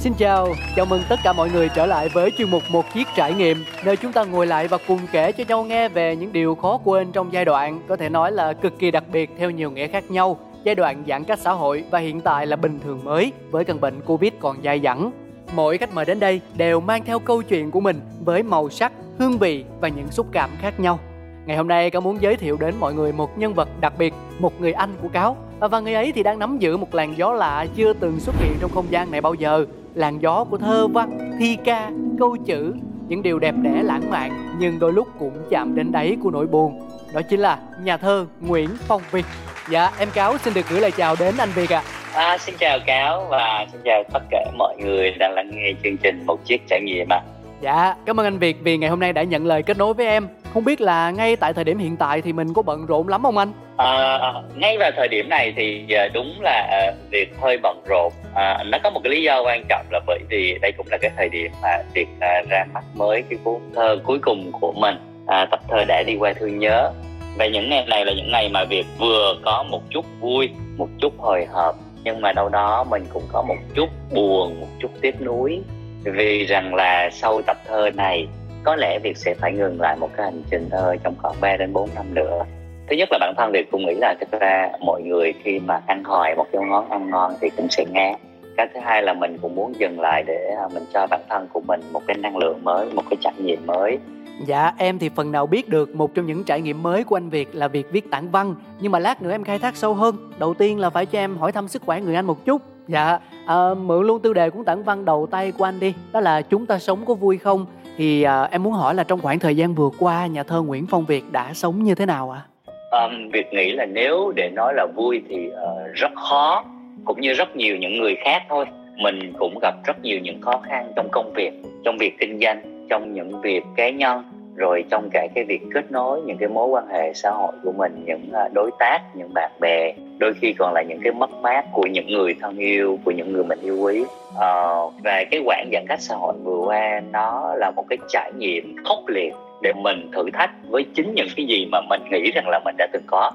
Xin chào, chào mừng tất cả mọi người trở lại với chuyên mục Một Chiếc Trải Nghiệm Nơi chúng ta ngồi lại và cùng kể cho nhau nghe về những điều khó quên trong giai đoạn Có thể nói là cực kỳ đặc biệt theo nhiều nghĩa khác nhau Giai đoạn giãn cách xã hội và hiện tại là bình thường mới với căn bệnh Covid còn dai dẳng. Mỗi khách mời đến đây đều mang theo câu chuyện của mình với màu sắc, hương vị và những xúc cảm khác nhau. Ngày hôm nay cáo muốn giới thiệu đến mọi người một nhân vật đặc biệt, một người anh của cáo và người ấy thì đang nắm giữ một làn gió lạ chưa từng xuất hiện trong không gian này bao giờ làn gió của thơ văn, thi ca, câu chữ, những điều đẹp đẽ lãng mạn nhưng đôi lúc cũng chạm đến đáy của nỗi buồn. Đó chính là nhà thơ Nguyễn Phong Việt. Dạ, em Cáo xin được gửi lời chào đến anh Việt ạ. À. À, xin chào Cáo và xin chào tất cả mọi người đang lắng nghe chương trình Một Chiếc Trải Nghiệm ạ. À. Dạ, cảm ơn anh Việt vì ngày hôm nay đã nhận lời kết nối với em. Không biết là ngay tại thời điểm hiện tại thì mình có bận rộn lắm không anh? À, ngay vào thời điểm này thì à, đúng là à, việc hơi bận rộn. À, nó có một cái lý do quan trọng là bởi vì đây cũng là cái thời điểm mà việc à, ra mắt mới cái cuốn thơ cuối cùng của mình, à, tập thơ đã đi qua thương nhớ. Và những ngày này là những ngày mà việc vừa có một chút vui, một chút hồi hộp nhưng mà đâu đó mình cũng có một chút buồn, một chút tiếc nuối vì rằng là sau tập thơ này có lẽ việc sẽ phải ngừng lại một cái hành trình thơ trong khoảng 3 đến 4 năm nữa thứ nhất là bản thân việc cũng nghĩ là thực ra mọi người khi mà ăn hoài một cái món ăn ngon thì cũng sẽ ngán. Cái thứ hai là mình cũng muốn dừng lại để à, mình cho bản thân của mình một cái năng lượng mới một cái trải nghiệm mới. Dạ em thì phần nào biết được một trong những trải nghiệm mới của anh Việt là việc viết tản văn. Nhưng mà lát nữa em khai thác sâu hơn Đầu tiên là phải cho em hỏi thăm sức khỏe người anh một chút. Dạ. À, mượn luôn tiêu đề cuốn tản văn đầu tay của anh đi Đó là chúng ta sống có vui không? Thì à, em muốn hỏi là trong khoảng thời gian vừa qua nhà thơ Nguyễn Phong Việt đã sống như thế nào ạ? À? Um, việc nghĩ là nếu để nói là vui thì uh, rất khó Cũng như rất nhiều những người khác thôi. Mình cũng gặp rất nhiều những khó khăn trong công việc Trong việc kinh doanh Trong những việc cá nhân rồi trong cả cái việc kết nối những cái mối quan hệ xã hội của mình những ờ, đối tác những bạn bè đôi khi còn là những cái mất mát của những người thân yêu của những người mình yêu quý. Ờ, và cái quãng giãn cách xã hội vừa qua nó là một cái trải nghiệm khốc liệt để mình thử thách với chính những cái gì mà mình nghĩ rằng là mình đã từng có.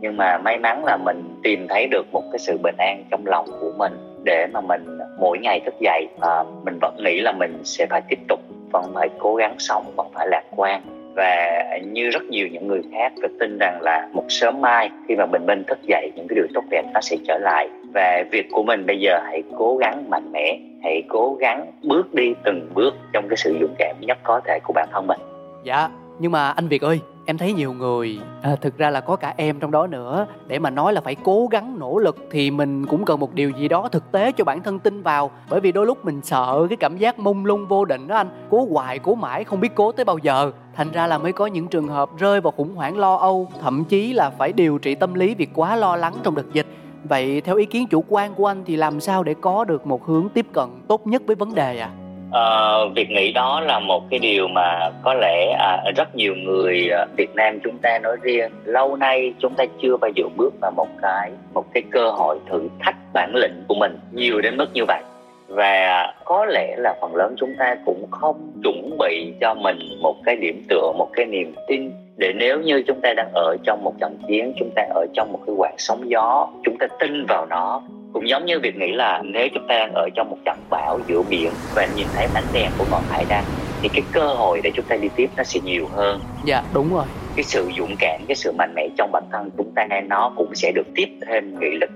Nhưng mà may mắn là mình tìm thấy được một cái sự bình an trong lòng của mình để mà mình mỗi ngày thức dậy à, mình vẫn nghĩ là mình sẽ phải tiếp tục vẫn phải cố gắng sống vẫn phải lạc quan. Và như rất nhiều những người khác tôi tin rằng là một sớm mai khi mà bình minh thức dậy những cái điều tốt đẹp nó sẽ trở lại. Và việc của mình bây giờ hãy cố gắng mạnh mẽ hãy cố gắng bước đi từng bước trong cái sự dũng cảm nhất có thể của bản thân mình dạ nhưng mà anh việt ơi em thấy nhiều người à, thực ra là có cả em trong đó nữa. Để mà nói là phải cố gắng nỗ lực thì mình cũng cần một điều gì đó thực tế cho bản thân tin vào. Bởi vì đôi lúc mình sợ cái cảm giác mông lung vô định đó anh. Cố hoài cố mãi không biết cố tới bao giờ. Thành ra là mới có những trường hợp rơi vào khủng hoảng lo âu thậm chí là phải điều trị tâm lý vì quá lo lắng trong đợt dịch. Vậy theo ý kiến chủ quan của anh thì làm sao để có được một hướng tiếp cận tốt nhất với vấn đề à? Uh, việc nghĩ đó là một cái điều mà có lẽ uh, rất nhiều người uh, Việt Nam chúng ta nói riêng. Lâu nay chúng ta chưa bao giờ bước vào một cái một cái cơ hội thử thách bản lĩnh của mình nhiều đến mức như vậy. Và có lẽ là phần lớn chúng ta cũng không chuẩn bị cho mình một cái điểm tựa một cái niềm tin để nếu như chúng ta đang ở trong một trận chiến chúng ta ở trong một cái quạt sóng gió chúng ta tin vào nó cũng giống như việc nghĩ là nếu chúng ta đang ở trong một trận bão giữa biển và nhìn thấy ánh đèn của ngọn hải đăng thì cái cơ hội để chúng ta đi tiếp nó sẽ nhiều hơn. Dạ đúng rồi. Cái sự dũng cảm cái sự mạnh mẽ trong bản thân chúng ta nó cũng sẽ được tiếp thêm nghị lực.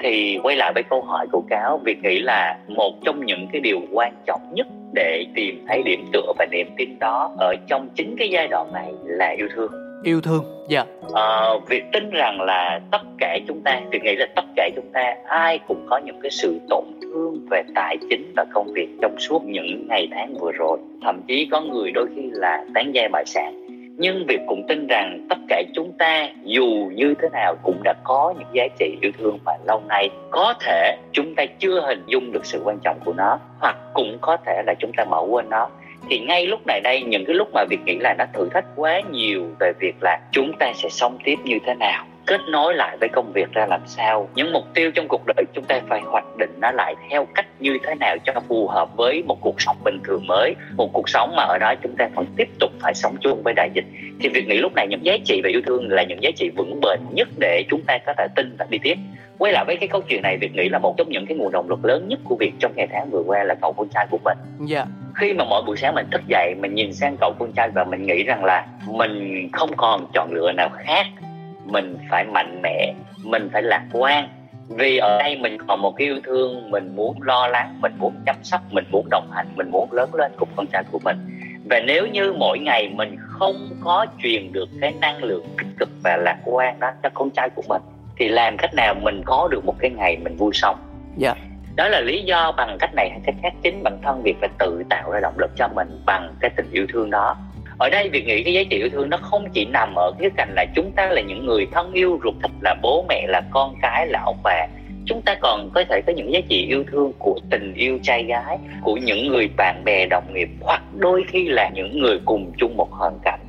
Thì quay lại với câu hỏi của cáo việc nghĩ là một trong những cái điều quan trọng nhất để tìm thấy điểm tựa và niềm tin đó ở trong chính cái giai đoạn này là yêu thương yêu thương. Dạ. Yeah. ờ, việc tin rằng là tất cả chúng ta việc nghĩ là tất cả chúng ta ai cũng có những cái sự tổn thương về tài chính và công việc trong suốt những ngày tháng vừa rồi. Thậm chí có người đôi khi là tán gia bại sản. Nhưng việc cũng tin rằng tất cả chúng ta dù như thế nào cũng đã có những giá trị yêu thương mà lâu nay có thể chúng ta chưa hình dung được sự quan trọng của nó hoặc cũng có thể là chúng ta bỏ quên nó thì ngay lúc này đây, những cái lúc mà việc nghĩ là nó thử thách quá nhiều về việc là chúng ta sẽ sống tiếp như thế nào kết nối lại với công việc ra làm sao. Những mục tiêu trong cuộc đời chúng ta phải hoạch định nó lại theo cách như thế nào cho phù hợp với một cuộc sống bình thường mới. Một cuộc sống mà ở đó chúng ta vẫn tiếp tục phải sống chung với đại dịch. Thì việc nghĩ lúc này những giá trị về yêu thương là những giá trị vững bền nhất để chúng ta có thể tin và đi tiếp. Quay lại với cái câu chuyện này việc nghĩ là một trong những cái nguồn động lực lớn nhất của việc trong ngày tháng vừa qua là cậu con trai của mình. Dạ. Khi mà mỗi buổi sáng mình thức dậy mình nhìn sang cậu con trai và mình nghĩ rằng là mình không còn chọn lựa nào khác mình phải mạnh mẽ mình phải lạc quan. Vì ở đây mình còn một cái yêu thương mình muốn lo lắng mình muốn chăm sóc mình muốn đồng hành mình muốn lớn lên cùng con trai của mình. Và nếu như mỗi ngày mình không có truyền được cái năng lượng tích cực và lạc quan đó cho con trai của mình thì làm cách nào mình có được một cái ngày mình vui sống? Dạ. Đó là lý do bằng cách này hay cách khác chính bản thân việc phải tự tạo ra động lực cho mình bằng cái tình yêu thương đó ở đây việc nghĩ cái giá trị yêu thương nó không chỉ nằm ở cái cạnh là chúng ta là những người thân yêu ruột thịt, là bố mẹ, là con cái, là ông bà. Chúng ta còn có thể có những giá trị yêu thương của tình yêu trai gái, của những người bạn bè, đồng nghiệp, hoặc đôi khi là những người cùng chung một hoàn cảnh.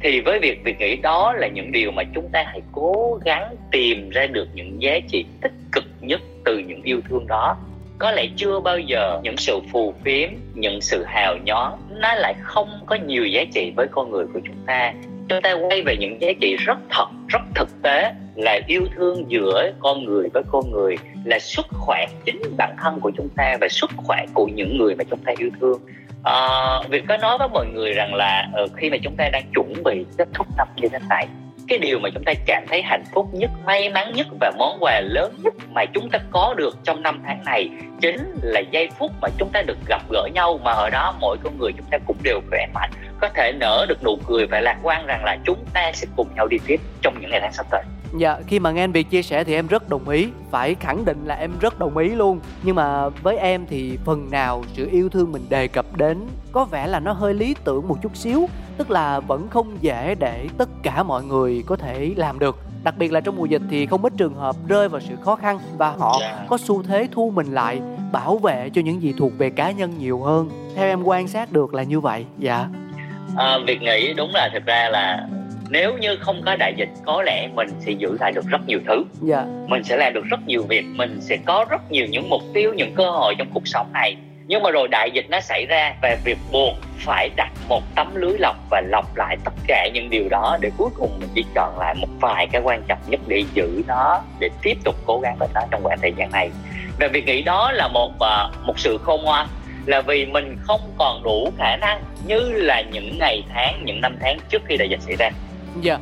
Thì với việc việc nghĩ đó là những điều mà chúng ta hãy cố gắng tìm ra được những giá trị tích cực nhất từ những yêu thương đó có lẽ chưa bao giờ những sự phù phiếm những sự hào nhón nó lại không có nhiều giá trị với con người của chúng ta. Chúng ta quay về những giá trị rất thật rất thực tế là yêu thương giữa con người với con người là sức khỏe chính bản thân của chúng ta và sức khỏe của những người mà chúng ta yêu thương. À, việc có nói với mọi người rằng là uh, khi mà chúng ta đang chuẩn bị kết thúc năm như thế này cái điều mà chúng ta cảm thấy hạnh phúc nhất, may mắn nhất và món quà lớn nhất mà chúng ta có được trong năm tháng này chính là giây phút mà chúng ta được gặp gỡ nhau mà ở đó mỗi con người chúng ta cũng đều khỏe mạnh, có thể nở được nụ cười và lạc quan rằng là chúng ta sẽ cùng nhau đi tiếp trong những ngày tháng sắp tới. Dạ, khi mà nghe anh Việt chia sẻ thì em rất đồng ý. Phải khẳng định là em rất đồng ý luôn. Nhưng mà với em thì phần nào sự yêu thương mình đề cập đến Có vẻ là nó hơi lý tưởng một chút xíu Tức là vẫn không dễ để tất cả mọi người có thể làm được. Đặc biệt là trong mùa dịch thì không ít trường hợp rơi vào sự khó khăn Và họ Dạ. có xu thế thu mình lại Bảo vệ cho những gì thuộc về cá nhân nhiều hơn. Theo em quan sát được là như vậy Dạ. À, việc nghĩ đúng là thực ra là nếu như không có đại dịch có lẽ mình sẽ giữ lại được rất nhiều thứ. Dạ. Mình sẽ làm được rất nhiều việc mình sẽ có rất nhiều những mục tiêu những cơ hội trong cuộc sống này. Nhưng mà rồi đại dịch nó xảy ra và việc buộc phải đặt một tấm lưới lọc và lọc lại tất cả những điều đó để cuối cùng mình chỉ chọn lại một vài cái quan trọng nhất để giữ nó để tiếp tục cố gắng với nó trong khoảng thời gian này. Và việc nghĩ đó là một à, một sự khôn ngoan là vì mình không còn đủ khả năng như là những ngày tháng những năm tháng trước khi đại dịch xảy ra Dạ.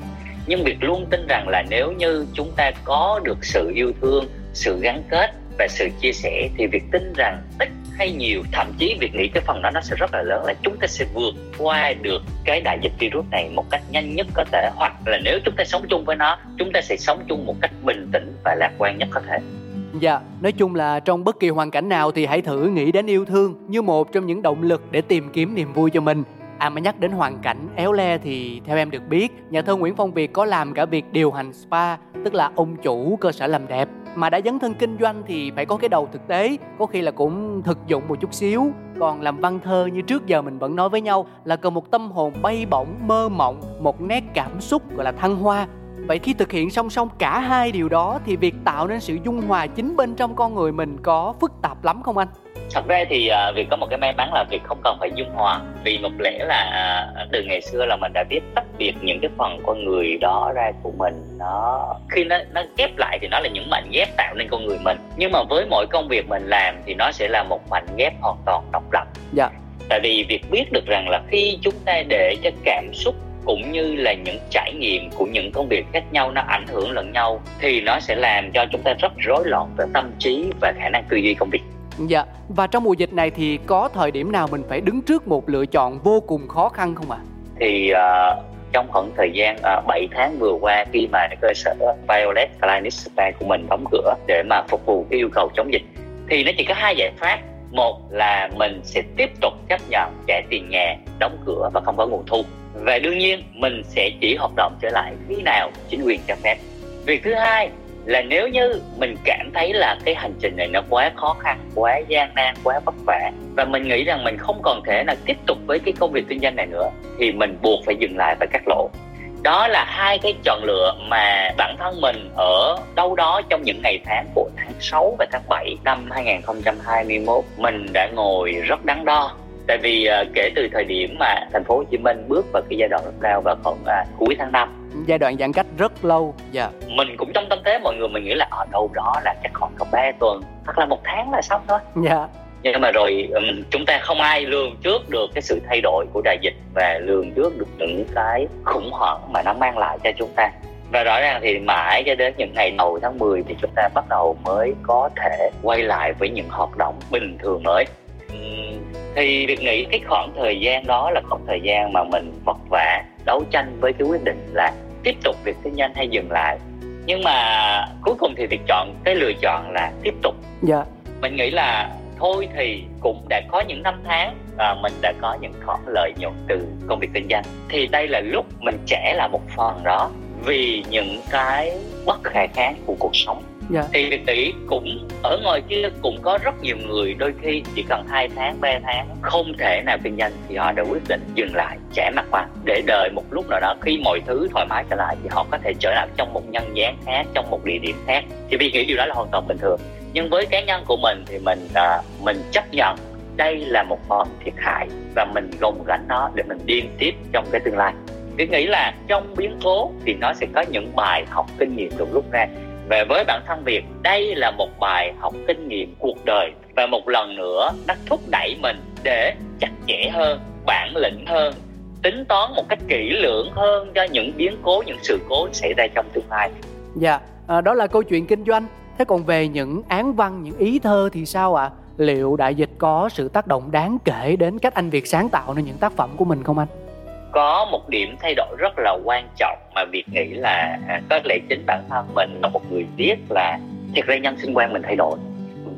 Nhưng việc luôn tin rằng là nếu như chúng ta có được sự yêu thương sự gắn kết và sự chia sẻ thì việc tin rằng ít hay nhiều thậm chí việc nghĩ cái phần đó nó sẽ rất là lớn là chúng ta sẽ vượt qua được cái đại dịch virus này một cách nhanh nhất có thể. Hoặc là nếu chúng ta sống chung với nó chúng ta sẽ sống chung một cách bình tĩnh và lạc quan nhất có thể. Dạ, nói chung là trong bất kỳ hoàn cảnh nào thì hãy thử nghĩ đến yêu thương như một trong những động lực để tìm kiếm niềm vui cho mình. À mà nhắc đến hoàn cảnh éo le thì theo em được biết, nhà thơ Nguyễn Phong Việt có làm cả việc điều hành spa, tức là ông chủ cơ sở làm đẹp. Mà đã dấn thân kinh doanh thì phải có cái đầu thực tế, có khi là cũng thực dụng một chút xíu. Còn làm văn thơ như trước giờ mình vẫn nói với nhau là cần một tâm hồn bay bổng, mơ mộng, một nét cảm xúc gọi là thăng hoa Vậy khi thực hiện song song cả hai điều đó thì việc tạo nên sự dung hòa chính bên trong con người mình có phức tạp lắm không anh? Thật ra thì uh, việc có một cái may mắn là việc không cần phải dung hòa. Vì một lẽ là à, từ ngày xưa là mình đã biết tách biệt những cái phần con người đó ra của mình. Nó khi nó nó ghép lại thì nó là những mảnh ghép tạo nên con người mình. Nhưng mà với mỗi công việc mình làm thì nó sẽ là một mảnh ghép hoàn toàn độc lập. Dạ. tại vì việc biết được rằng là khi chúng ta để cho cảm xúc cũng như là những trải nghiệm của những công việc khác nhau nó ảnh hưởng lẫn nhau thì nó sẽ làm cho chúng ta rất rối loạn về tâm trí và khả năng tư duy công việc Dạ, và trong mùa dịch này thì có thời điểm nào mình phải đứng trước một lựa chọn vô cùng khó khăn không ạ? thì uh, trong khoảng thời gian ờ, uh, 7 tháng vừa qua khi mà cơ sở Violet Clinic Spa của mình đóng cửa để mà phục vụ cái yêu cầu chống dịch thì nó chỉ có hai giải pháp. Một là mình sẽ tiếp tục chấp nhận trả tiền nhà đóng cửa và không có nguồn thu. Và đương nhiên mình sẽ chỉ hoạt động trở lại khi nào chính quyền cho phép. Việc thứ hai là nếu như mình cảm thấy là cái hành trình này nó quá khó khăn quá gian nan quá vất vả và mình nghĩ rằng mình không còn thể là tiếp tục với cái công việc kinh doanh này nữa thì mình buộc phải dừng lại và cắt lỗ. Đó là hai cái chọn lựa mà bản thân mình ở đâu đó trong những ngày tháng của tháng 6 và tháng 7 năm 2021 mình đã ngồi rất đắn đo. Tại vì uh, kể từ thời điểm mà thành phố Hồ Chí Minh bước vào cái giai đoạn cao vào khoảng uh, cuối tháng 5 giai đoạn giãn cách rất lâu. Dạ. Yeah. mình cũng trong tâm thế mọi người mình nghĩ là ở đâu đó là chắc khoảng có 3 tuần hoặc là một tháng là xong thôi. Dạ. Yeah nhưng mà rồi um, chúng ta không ai lường trước được cái sự thay đổi của đại dịch và lường trước được những cái khủng hoảng mà nó mang lại cho chúng ta. Và rõ ràng thì mãi cho đến những ngày đầu tháng 10 thì chúng ta bắt đầu mới có thể quay lại với những hoạt động bình thường mới. Thì việc nghĩ cái khoảng thời gian đó là khoảng thời gian mà mình vật vả đấu tranh với cái quyết định là tiếp tục việc kinh doanh hay dừng lại. Nhưng mà cuối cùng thì việc chọn cái lựa chọn là tiếp tục. Dạ. Mình nghĩ là thôi thì cũng đã có những năm tháng à, mình đã có những khoản lợi nhuận từ công việc kinh doanh. Thì đây là lúc mình trẻ là một phần đó vì những cái bất khả kháng của cuộc sống dạ. thì việc tỷ cũng ở ngoài kia cũng có rất nhiều người đôi khi chỉ cần hai tháng 3 tháng không thể nào kinh doanh thì họ đã quyết định dừng lại trẻ mặt bằng để đợi một lúc nào đó khi mọi thứ thoải mái trở lại thì họ có thể trở lại trong một nhân dáng khác trong một địa điểm khác. Thì vì nghĩ điều đó là hoàn toàn bình thường. Nhưng với cá nhân của mình thì mình à, mình chấp nhận đây là một phần thiệt hại và mình gồng gánh nó để mình đi tiếp trong cái tương lai. Tôi nghĩ là trong biến cố thì nó sẽ có những bài học kinh nghiệm được rút ra và với bản thân Việt đây là một bài học kinh nghiệm cuộc đời và một lần nữa nó thúc đẩy mình để chặt chẽ hơn bản lĩnh hơn tính toán một cách kỹ lưỡng hơn cho những biến cố những sự cố xảy ra trong tương lai. Dạ à, đó là câu chuyện kinh doanh. Thế còn về những án văn những ý thơ thì sao ạ? À? liệu đại dịch có sự tác động đáng kể đến cách anh việt sáng tạo nên những tác phẩm của mình không anh? Có một điểm thay đổi rất là quan trọng mà việc nghĩ là à, có lẽ chính bản thân mình là một người viết là thiệt ra nhân sinh quan mình thay đổi.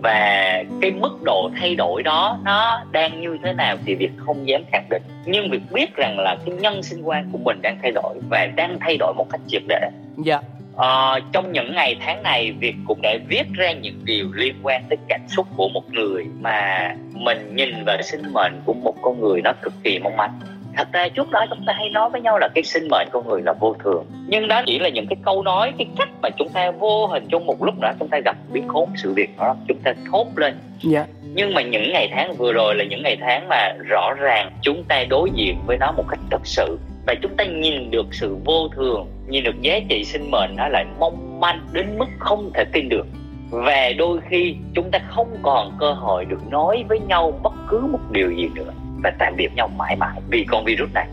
Và cái mức độ thay đổi đó nó đang như thế nào thì việc không dám khẳng định. Nhưng việc biết rằng là cái nhân sinh quan của mình đang thay đổi và đang thay đổi một cách triệt để. Dạ. À, trong những ngày tháng này việt cũng đã viết ra những điều liên quan tới cảm xúc của một người mà mình nhìn vào sinh mệnh của một con người nó cực kỳ mong manh thật ra trước đó chúng ta hay nói với nhau là cái sinh mệnh con người là vô thường. Nhưng đó chỉ là những cái câu nói cái cách mà chúng ta vô hình trong một lúc đó chúng ta gặp biến cố sự việc đó chúng ta thốt lên. Dạ. nhưng mà những ngày tháng vừa rồi là những ngày tháng mà rõ ràng chúng ta đối diện với nó một cách thật sự. Và chúng ta nhìn được sự vô thường nhìn được giá trị sinh mệnh nó lại mong manh đến mức không thể tin được. Và đôi khi chúng ta không còn cơ hội được nói với nhau bất cứ một điều gì nữa và tạm biệt nhau mãi mãi vì con virus này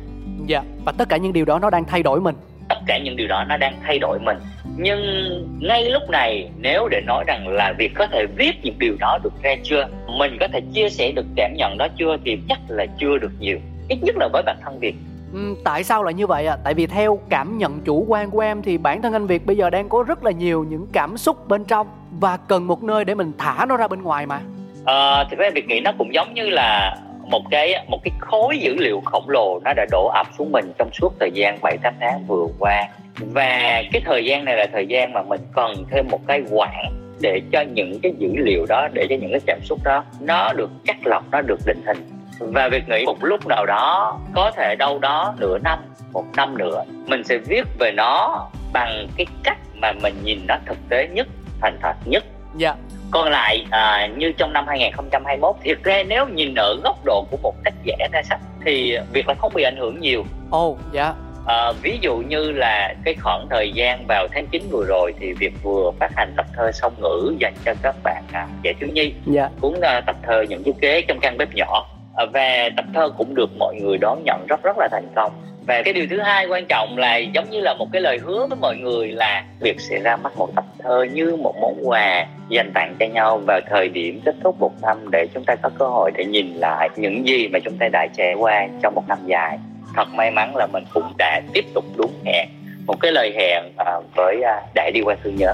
dạ và tất cả những điều đó nó đang thay đổi mình tất cả những điều đó nó đang thay đổi mình nhưng ngay lúc này nếu để nói rằng là việc có thể viết những điều đó được ra chưa mình có thể chia sẻ được cảm nhận đó chưa thì chắc là chưa được nhiều ít nhất là với bản thân việt Ừ, tại sao lại như vậy ạ? À? Tại vì theo cảm nhận chủ quan của em thì bản thân anh Việt bây giờ đang có rất là nhiều những cảm xúc bên trong và cần một nơi để mình thả nó ra bên ngoài mà. À, thực ra việc nghĩ nó cũng giống như là một cái một cái khối dữ liệu khổng lồ nó đã đổ ập xuống mình trong suốt thời gian 7 8 tháng vừa qua. Và cái thời gian này là thời gian mà mình cần thêm một cái quãng để cho những cái dữ liệu đó, để cho những cái cảm xúc đó, nó được cắt lọc, nó được định hình. Và việc nghĩ một lúc nào đó, có thể đâu đó nửa năm, một năm nữa, mình sẽ viết về nó bằng cái cách mà mình nhìn nó thực tế nhất, thành thật nhất. Dạ còn lại à, như trong năm 2021 thiệt ra nếu nhìn ở góc độ của một tác giả ra sách thì việc là không bị ảnh hưởng nhiều. Ồ oh, dạ. À, ví dụ như là cái khoảng thời gian vào tháng 9 vừa rồi thì việc vừa phát hành tập thơ song ngữ dành cho các bạn à, trẻ thiếu nhi dạ. cuốn à, tập thơ những chiếc kế trong căn bếp nhỏ. À, và tập thơ cũng được mọi người đón nhận rất rất là thành công và cái điều thứ hai quan trọng là giống như là một cái lời hứa với mọi người là việc sẽ ra mắt một tập thơ như một món quà dành tặng cho nhau vào thời điểm kết thúc một năm để chúng ta có cơ hội để nhìn lại những gì mà chúng ta đã trải qua trong một năm dài. Thật may mắn là mình cũng đã tiếp tục đúng hẹn, một cái lời hẹn à, với đại đã đi qua thương nhớ.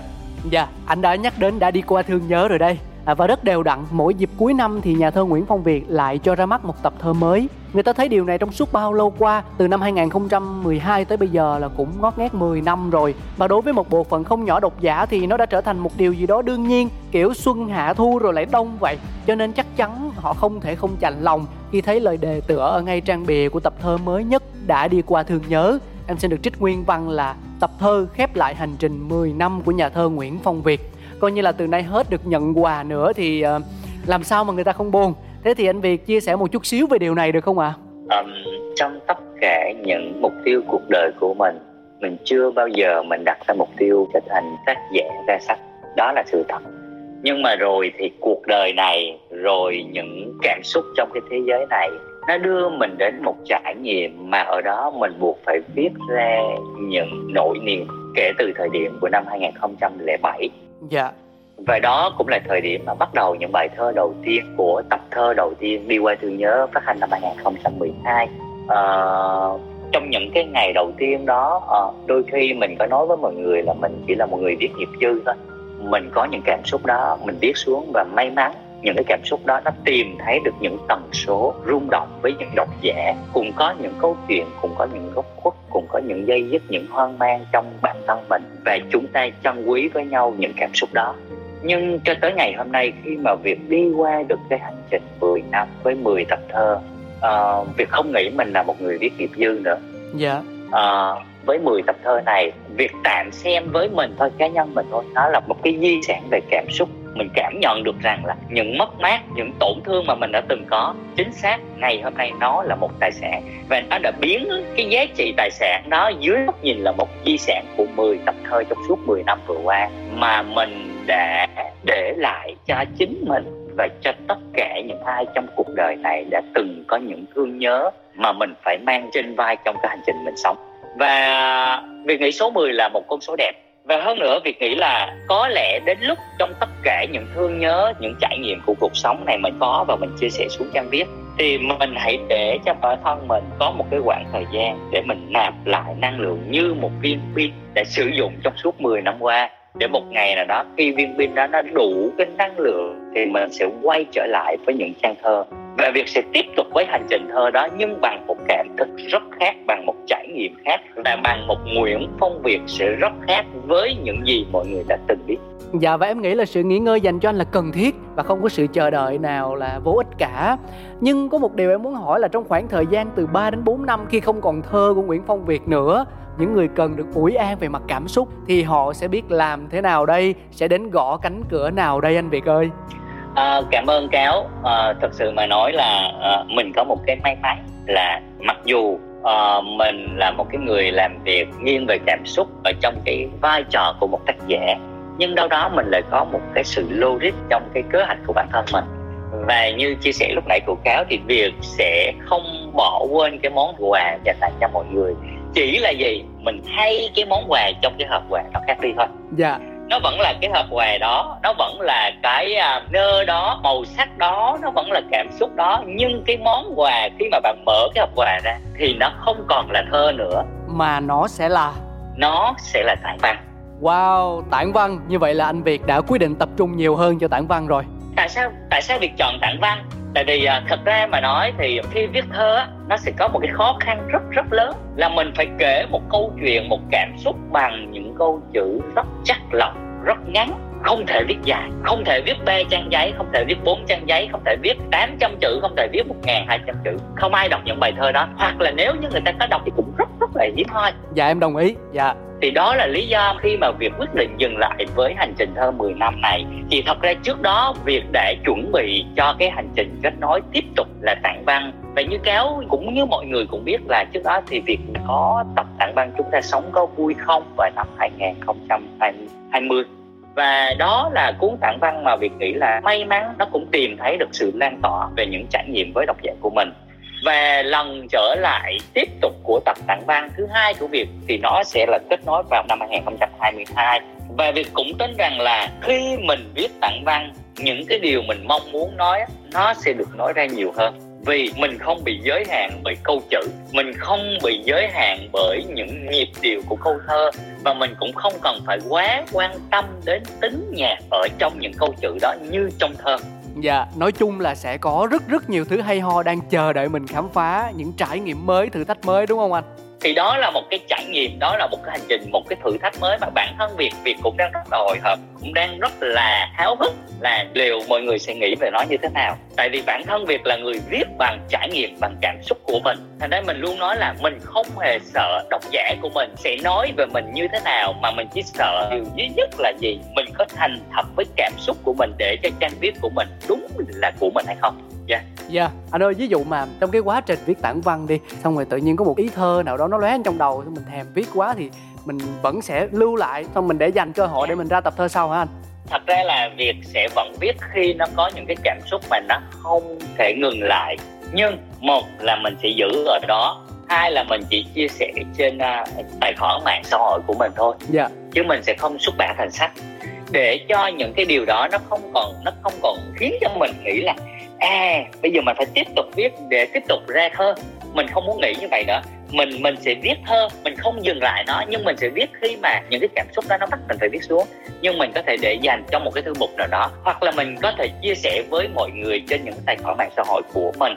Dạ anh đã nhắc đến đã đi qua thương nhớ rồi đây. À, và rất đều đặn mỗi dịp cuối năm thì nhà thơ Nguyễn Phong Việt lại cho ra mắt một tập thơ mới. Người ta thấy điều này trong suốt bao lâu qua, từ năm 2012 tới bây giờ là cũng ngót nghét 10 năm rồi. Và đối với một bộ phận không nhỏ độc giả thì nó đã trở thành một điều gì đó đương nhiên, kiểu xuân hạ thu rồi lại đông vậy. Cho nên chắc chắn họ không thể không chạnh lòng khi thấy lời đề tựa ở ngay trang bìa của tập thơ mới nhất đã đi qua thương nhớ em xin được trích nguyên văn là tập thơ khép lại hành trình 10 năm của nhà thơ Nguyễn Phong Việt coi như là từ nay hết được nhận quà nữa thì uh, làm sao mà người ta không buồn? Thế thì anh Việt chia sẻ một chút xíu về điều này được không ạ? À? um, trong tất cả những mục tiêu cuộc đời của mình mình chưa bao giờ mình đặt ra mục tiêu trở thành tác giả ra sách. Đó là sự thật. Nhưng mà rồi thì cuộc đời này rồi những cảm xúc trong cái thế giới này nó đưa mình đến một trải nghiệm mà ở đó mình buộc phải viết ra những nỗi niềm kể từ thời điểm của năm 2007 dạ. Và đó cũng là thời điểm mà bắt đầu những bài thơ đầu tiên của tập thơ đầu tiên đi qua thương nhớ phát hành năm 2012 à, ờ, trong những cái ngày đầu tiên đó à, đôi khi mình có nói với mọi người là mình chỉ là một người viết nghiệp dư thôi. Mình có những cảm xúc đó mình viết xuống và may mắn những cái cảm xúc đó nó tìm thấy được những tần số rung động với những độc giả. Cùng có những câu chuyện cùng có những góc khuất cùng có những dây dứt những hoang mang trong bản thân mình. Và chúng ta trân quý với nhau những cảm xúc đó. Nhưng cho tới ngày hôm nay khi mà việc đi qua được cái hành trình 10 năm với 10 tập thơ uh, việc không nghĩ mình là một người viết nghiệp dư nữa. Dạ. Uh, với 10 tập thơ này việc tạm xem với mình thôi cá nhân mình thôi. Nó là một cái di sản về cảm xúc mình cảm nhận được rằng là những mất mát, những tổn thương mà mình đã từng có, chính xác, ngày hôm nay nó là một tài sản. Và nó đã biến cái giá trị tài sản đó dưới góc nhìn là một di sản của 10 tập thơ trong suốt 10 năm vừa qua, mà mình đã để lại cho chính mình và cho tất cả những ai trong cuộc đời này đã từng có những thương nhớ mà mình phải mang trên vai trong cái hành trình mình sống. Và việc nghĩ số 10 là một con số đẹp và hơn nữa việc nghĩ là có lẽ đến lúc trong tất cả những thương nhớ, những trải nghiệm của cuộc sống này mình có và mình chia sẻ xuống trang viết, thì mình hãy để cho bản thân mình có một cái khoảng thời gian để mình nạp lại năng lượng như một viên pin đã sử dụng trong suốt 10 năm qua để một ngày nào đó, khi viên pin đó nó đủ cái năng lượng thì mình sẽ quay trở lại với những trang thơ. Và việc sẽ tiếp tục với hành trình thơ đó, nhưng bằng một cảm thức rất khác, bằng một trải nghiệm khác và bằng một Nguyễn Phong Việt sẽ rất khác với những gì mọi người đã từng biết. Dạ và em nghĩ là sự nghỉ ngơi dành cho anh là cần thiết và không có sự chờ đợi nào là vô ích cả. Nhưng có một điều em muốn hỏi là trong khoảng thời gian từ 3 đến 4 năm khi không còn thơ của Nguyễn Phong Việt nữa, những người cần được ủi an về mặt cảm xúc thì họ sẽ biết làm thế nào đây, sẽ đến gõ cánh cửa nào đây anh Việt ơi? À, cảm ơn cáo à, thật sự mà nói là à, mình có một cái may mắn là mặc dù uh, mình là một cái người làm việc nghiêng về cảm xúc ở trong cái vai trò của một tác giả nhưng đâu đó mình lại có một cái sự logic trong cái kế hoạch của bản thân mình. Và như chia sẻ lúc nãy của cáo thì việc sẽ không bỏ quên cái món quà dành tặng cho mọi người. Chỉ là gì? Mình thay cái món quà trong cái hộp quà nó khác đi thôi. Dạ. Nó vẫn là cái hộp quà đó nó vẫn là cái uh, nơ đó màu sắc đó nó vẫn là cảm xúc đó. Nhưng cái món quà khi mà bạn mở cái hộp quà ra thì nó không còn là thơ nữa. Mà nó sẽ là nó sẽ là tản văn wow tản văn như vậy là anh việt đã quyết định tập trung nhiều hơn cho tản văn rồi. Tại sao tại sao việc chọn tản văn? Tại vì à, thật ra mà nói thì khi viết thơ á, nó sẽ có một cái khó khăn rất rất lớn là mình phải kể một câu chuyện một cảm xúc bằng những câu chữ rất chắc lọc rất ngắn không thể viết dài không thể viết ba trang giấy không thể viết bốn trang giấy không thể viết 800 chữ không thể viết một hai trăm chữ. Không ai đọc những bài thơ đó. Hoặc là nếu như người ta có đọc thì cũng rất rất là hiếm hoi. Dạ em đồng ý. Dạ. Thì đó là lý do khi mà việc quyết định dừng lại với hành trình thơ 10 năm này. Thì thật ra trước đó việc để chuẩn bị cho cái hành trình kết nối tiếp tục là tạng văn và như cáo cũng như mọi người cũng biết là trước đó thì việc có tập tạng văn chúng ta sống có vui không? Vào năm 2020 và đó là cuốn tản văn mà việt nghĩ là may mắn nó cũng tìm thấy được sự lan tỏa về những trải nghiệm với độc giả của mình. Và lần trở lại tiếp tục của tập tặng văn thứ hai của việt thì nó sẽ là kết nối vào năm 2022 và việt cũng tin rằng là khi mình viết tặng văn, những cái điều mình mong muốn nói nó sẽ được nói ra nhiều hơn vì mình không bị giới hạn bởi câu chữ mình không bị giới hạn bởi những nhịp điệu của câu thơ và mình cũng không cần phải quá quan tâm đến tính nhạc ở trong những câu chữ đó như trong thơ Dạ, nói chung là sẽ có rất rất nhiều thứ hay ho đang chờ đợi mình khám phá những trải nghiệm mới, thử thách mới đúng không anh? Thì đó là một cái trải nghiệm, đó là một cái hành trình, một cái thử thách mới mà bản thân việt việt cũng đang rất là hồi hộp, cũng đang rất là háo hức là liệu mọi người sẽ nghĩ về nó như thế nào. Tại vì bản thân việt là người viết bằng trải nghiệm, bằng cảm xúc của mình. Thành ra mình luôn nói là mình không hề sợ độc giả của mình sẽ nói về mình như thế nào, mà mình chỉ sợ điều duy nhất là gì? Mình có thành thật với cảm xúc của mình để cho trang viết của mình đúng là của mình hay không? Dạ yeah. dạ yeah. anh ơi ví dụ mà trong cái quá trình viết tản văn đi xong rồi tự nhiên có một ý thơ nào đó nó lóe trong đầu mình thèm viết quá thì mình vẫn sẽ lưu lại xong mình để dành cơ hội để mình ra tập thơ sau hả anh thật ra là việc sẽ vẫn viết khi nó có những cái cảm xúc mà nó không thể ngừng lại nhưng một là mình sẽ giữ ở đó hai là mình chỉ chia sẻ trên uh, tài khoản mạng xã hội của mình thôi dạ. chứ mình sẽ không xuất bản thành sách để cho những cái điều đó nó không còn nó không còn khiến cho mình nghĩ là à bây giờ mình phải tiếp tục viết để tiếp tục ra thơ mình không muốn nghĩ như vậy nữa. Mình mình sẽ viết thơ mình không dừng lại nó nhưng mình sẽ viết khi mà những cái cảm xúc đó nó bắt mình phải viết xuống. Nhưng mình có thể để dành cho một cái thư mục nào đó hoặc là mình có thể chia sẻ với mọi người trên những tài khoản mạng xã hội của mình.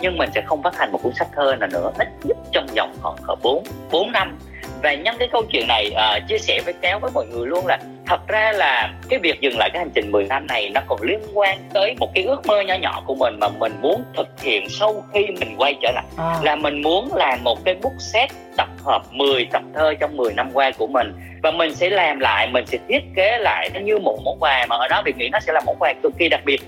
Nhưng mình sẽ không phát hành một cuốn sách thơ nào nữa ít nhất trong vòng khoảng cỡ bốn bốn năm. Và nhân cái câu chuyện này uh, chia sẻ với kéo với mọi người luôn là thật ra là cái việc dừng lại cái hành trình 10 năm này nó còn liên quan tới một cái ước mơ nhỏ nhỏ của mình mà mình muốn thực hiện sau khi mình quay trở lại. À. là mình muốn làm một cái book set tập hợp 10 tập thơ trong 10 năm qua của mình. Và mình sẽ làm lại mình sẽ thiết kế lại nó như một món quà mà ở đó việc nghĩ nó sẽ là món quà cực kỳ đặc biệt.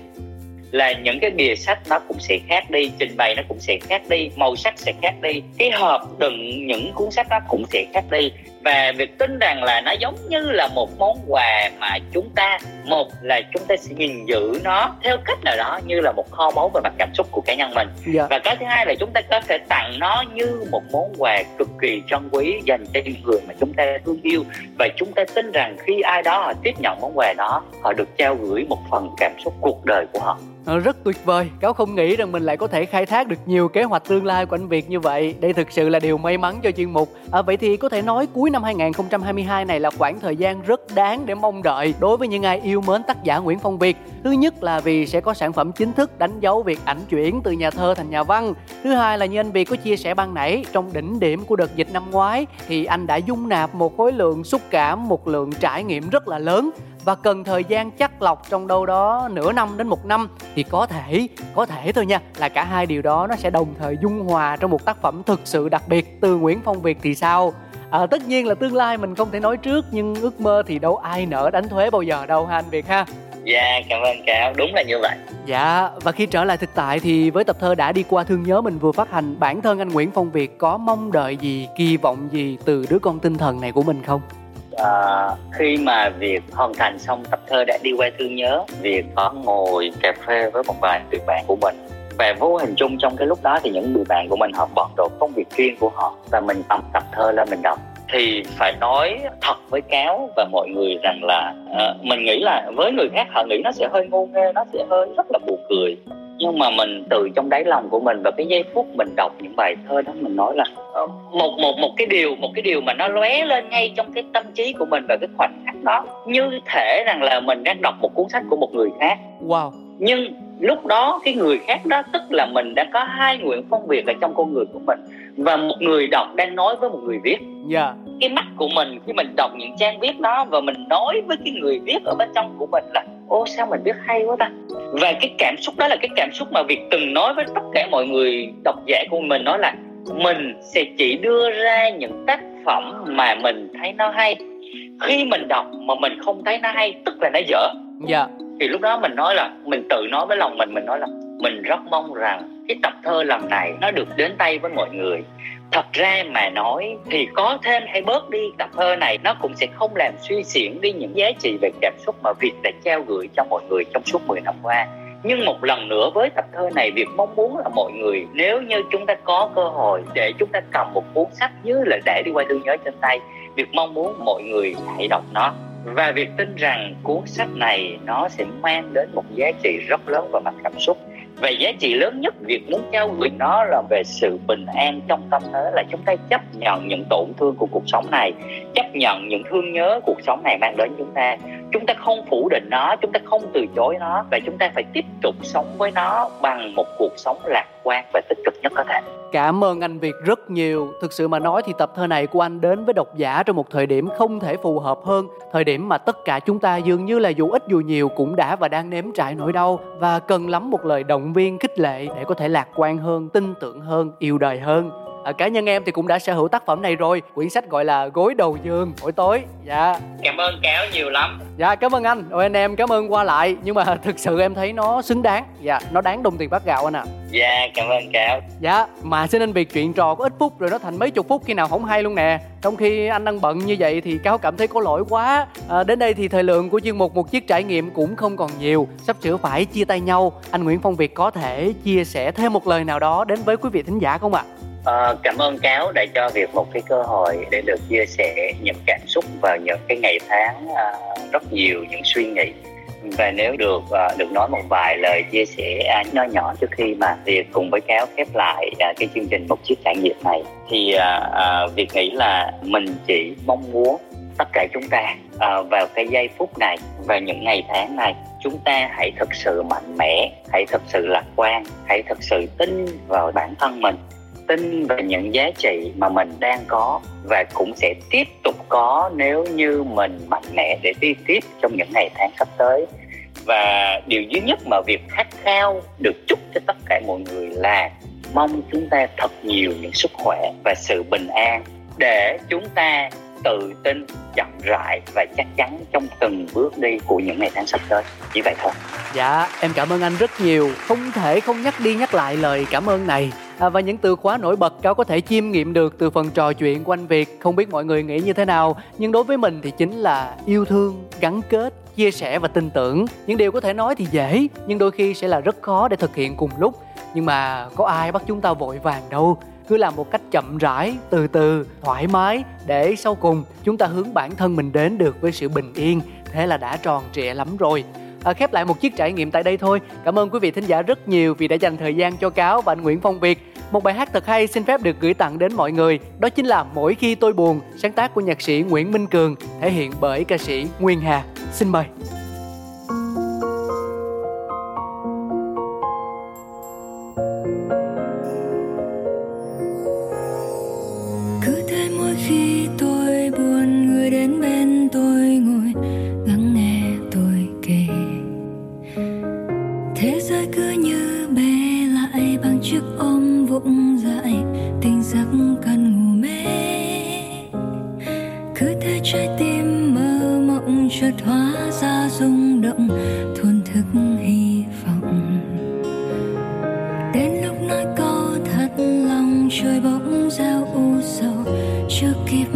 Là những cái bìa sách nó cũng sẽ khác đi trình bày nó cũng sẽ khác đi màu sắc sẽ khác đi cái hộp đựng những cuốn sách đó cũng sẽ khác đi và việc tin rằng là nó giống như là một món quà mà chúng ta một là chúng ta sẽ gìn giữ nó theo cách nào đó như là một kho báu về mặt cảm xúc của cá nhân mình. Dạ. và cái thứ hai là chúng ta có thể tặng nó như một món quà cực kỳ trân quý dành cho những người mà chúng ta thương yêu. Và chúng ta tin rằng khi ai đó họ tiếp nhận món quà đó họ được trao gửi một phần cảm xúc cuộc đời của họ. Ờ, rất tuyệt vời. Cáo không nghĩ rằng mình lại có thể khai thác được nhiều kế hoạch tương lai của anh Việt như vậy. Đây thực sự là điều may mắn cho chuyên mục. À, vậy thì có thể nói cuối năm năm 2022 này là khoảng thời gian rất đáng để mong đợi đối với những ai yêu mến tác giả Nguyễn Phong Việt. Thứ nhất là vì sẽ có sản phẩm chính thức đánh dấu việc ảnh chuyển từ nhà thơ thành nhà văn. Thứ hai là như anh Việt có chia sẻ ban nãy, trong đỉnh điểm của đợt dịch năm ngoái thì anh đã dung nạp một khối lượng xúc cảm, một lượng trải nghiệm rất là lớn. Và cần thời gian chắc lọc trong đâu đó nửa năm đến một năm thì có thể có thể thôi nha, là cả hai điều đó nó sẽ đồng thời dung hòa trong một tác phẩm thực sự đặc biệt từ Nguyễn Phong Việt thì sao? À, tất nhiên là tương lai mình không thể nói trước nhưng ước mơ thì đâu ai nỡ đánh thuế bao giờ đâu ha anh Việt ha Dạ, cảm ơn Cáo, đúng là như vậy. Dạ, và khi trở lại thực tại thì với tập thơ đã đi qua thương nhớ mình vừa phát hành, bản thân anh Nguyễn Phong Việt có mong đợi gì, kỳ vọng gì từ đứa con tinh thần này của mình không? à, khi mà việc hoàn thành xong tập thơ đã đi qua thương nhớ việc có ngồi cà phê với một vài người bạn của mình và vô hình chung trong cái lúc đó thì những người bạn của mình họ bận rộn công việc riêng của họ và mình tập tập thơ lên mình đọc. Thì phải nói thật với cáo và mọi người rằng là uh, mình nghĩ là với người khác họ nghĩ nó sẽ hơi ngu nghê nó sẽ hơi rất là buồn cười. Nhưng mà mình từ trong đáy lòng của mình và cái giây phút mình đọc những bài thơ đó mình nói là uh, một một một cái điều một cái điều mà nó lóe lên ngay trong cái tâm trí của mình và cái khoảnh khắc đó. Như thể rằng là mình đang đọc một cuốn sách của một người khác. Wow. Nhưng lúc đó cái người khác đó tức là mình đã có hai nguyện phân biệt ở trong con người của mình. Và một người đọc đang nói với một người viết. Dạ. Yeah. cái mắt của mình khi mình đọc những trang viết đó và mình nói với cái người viết ở bên trong của mình là ô sao mình viết hay quá ta? Và cái cảm xúc đó là cái cảm xúc mà việc từng nói với tất cả mọi người độc giả của mình nói là mình sẽ chỉ đưa ra những tác phẩm mà mình thấy nó hay. Khi mình đọc mà mình không thấy nó hay tức là nó dở. Dạ. yeah thì lúc đó mình nói là, mình tự nói với lòng mình mình nói là, mình rất mong rằng cái tập thơ lần này nó được đến tay với mọi người. Thật ra mà nói thì có thêm hay bớt đi tập thơ này, nó cũng sẽ không làm suy xiển đi những giá trị về cảm xúc mà Việt đã trao gửi cho mọi người trong suốt 10 năm qua. Nhưng một lần nữa với tập thơ này việc mong muốn là mọi người, nếu như chúng ta có cơ hội để chúng ta cầm một cuốn sách như là để đi qua thương nhớ trên tay việc mong muốn mọi người hãy đọc nó và việc tin rằng cuốn sách này nó sẽ mang đến một giá trị rất lớn và mặt cảm xúc về giá trị lớn nhất, việc muốn trao gửi nó là về sự bình an trong tâm thế, là chúng ta chấp nhận những tổn thương của cuộc sống này, chấp nhận những thương nhớ cuộc sống này mang đến chúng ta chúng ta không phủ định nó, chúng ta không từ chối nó, và chúng ta phải tiếp tục sống với nó bằng một cuộc sống lạc quan và tích cực nhất có thể Cảm ơn anh Việt rất nhiều. Thực sự mà nói thì tập thơ này của anh đến với độc giả trong một thời điểm không thể phù hợp hơn. Thời điểm mà tất cả chúng ta dường như là dù ít dù nhiều cũng đã và đang nếm trải nỗi đau và cần lắm một lời động viên khích lệ để có thể lạc quan hơn, tin tưởng hơn, yêu đời hơn à, cá nhân em thì cũng đã sở hữu tác phẩm này rồi. Quyển sách gọi là gối đầu giường buổi tối. Dạ. Cảm ơn cáo nhiều lắm. Dạ cảm ơn anh. Rồi anh em cảm ơn qua lại. Nhưng mà thực sự em thấy nó xứng đáng. Dạ nó đáng đồng tiền bát gạo anh ạ. À. dạ cảm ơn cáo. Dạ mà xin anh việc chuyện trò có ít phút rồi nó thành mấy chục phút khi nào không hay luôn nè. Trong khi anh đang bận như vậy thì cáo cảm thấy có lỗi quá. À, đến đây thì thời lượng của chuyên mục một chiếc trải nghiệm cũng không còn nhiều. Sắp sửa phải chia tay nhau. Anh nguyễn phong việt có thể chia sẻ thêm một lời nào đó đến với quý vị thính giả không ạ? à? À, cảm ơn cáo đã cho việc một cái cơ hội để được chia sẻ những cảm xúc vào những cái ngày tháng à, rất nhiều những suy nghĩ. Và nếu được à, được nói một vài lời chia sẻ à, nhỏ nhỏ trước khi mà việc cùng với cáo khép lại à, cái chương trình một chiếc trải nghiệm này thì à, à, việc nghĩ là mình chỉ mong muốn tất cả chúng ta à, vào cái giây phút này và những ngày tháng này chúng ta hãy thực sự mạnh mẽ hãy thực sự lạc quan hãy thực sự tin vào bản thân mình tin về những giá trị mà mình đang có và cũng sẽ tiếp tục có nếu như mình mạnh mẽ để đi tiếp trong những ngày tháng sắp tới. Và điều duy nhất mà việc khát khao được chúc cho tất cả mọi người là mong chúng ta thật nhiều những sức khỏe và sự bình an để chúng ta tự tin, chậm rãi và chắc chắn trong từng bước đi của những ngày tháng sắp tới. Chỉ vậy thôi. Dạ em cảm ơn anh rất nhiều. Không thể không nhắc đi nhắc lại lời cảm ơn này à, và những từ khóa nổi bật cao có thể chiêm nghiệm được từ phần trò chuyện của anh Việt. Không biết mọi người nghĩ như thế nào nhưng đối với mình thì chính là yêu thương gắn kết chia sẻ và tin tưởng. Những điều có thể nói thì dễ nhưng đôi khi sẽ là rất khó để thực hiện cùng lúc. Nhưng mà có ai bắt chúng ta vội vàng đâu. Cứ làm một cách chậm rãi từ từ thoải mái để sau cùng chúng ta hướng bản thân mình đến được với sự bình yên. Thế là đã tròn trịa lắm rồi à, khép lại một chiếc trải nghiệm tại đây thôi. Cảm ơn quý vị thính giả rất nhiều vì đã dành thời gian cho cáo và anh nguyễn phong việt. Một bài hát thật hay xin phép được gửi tặng đến mọi người. Đó chính là mỗi khi tôi buồn sáng tác của nhạc sĩ nguyễn minh cường thể hiện bởi ca sĩ nguyên hà. Xin mời. bỗng giao u sầu. Chưa kịp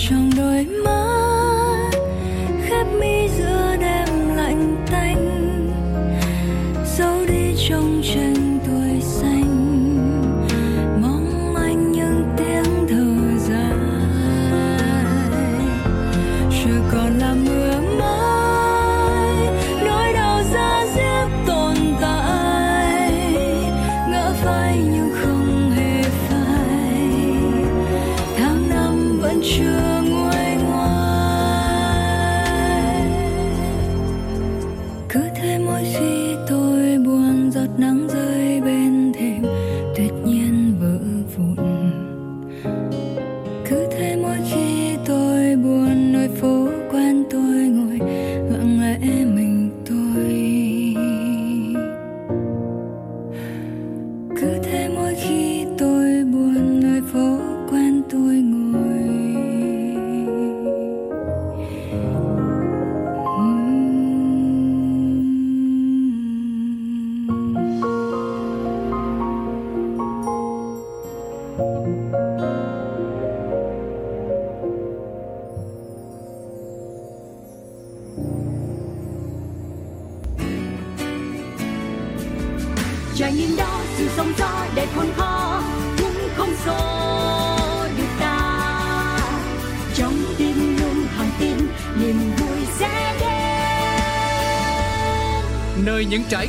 胸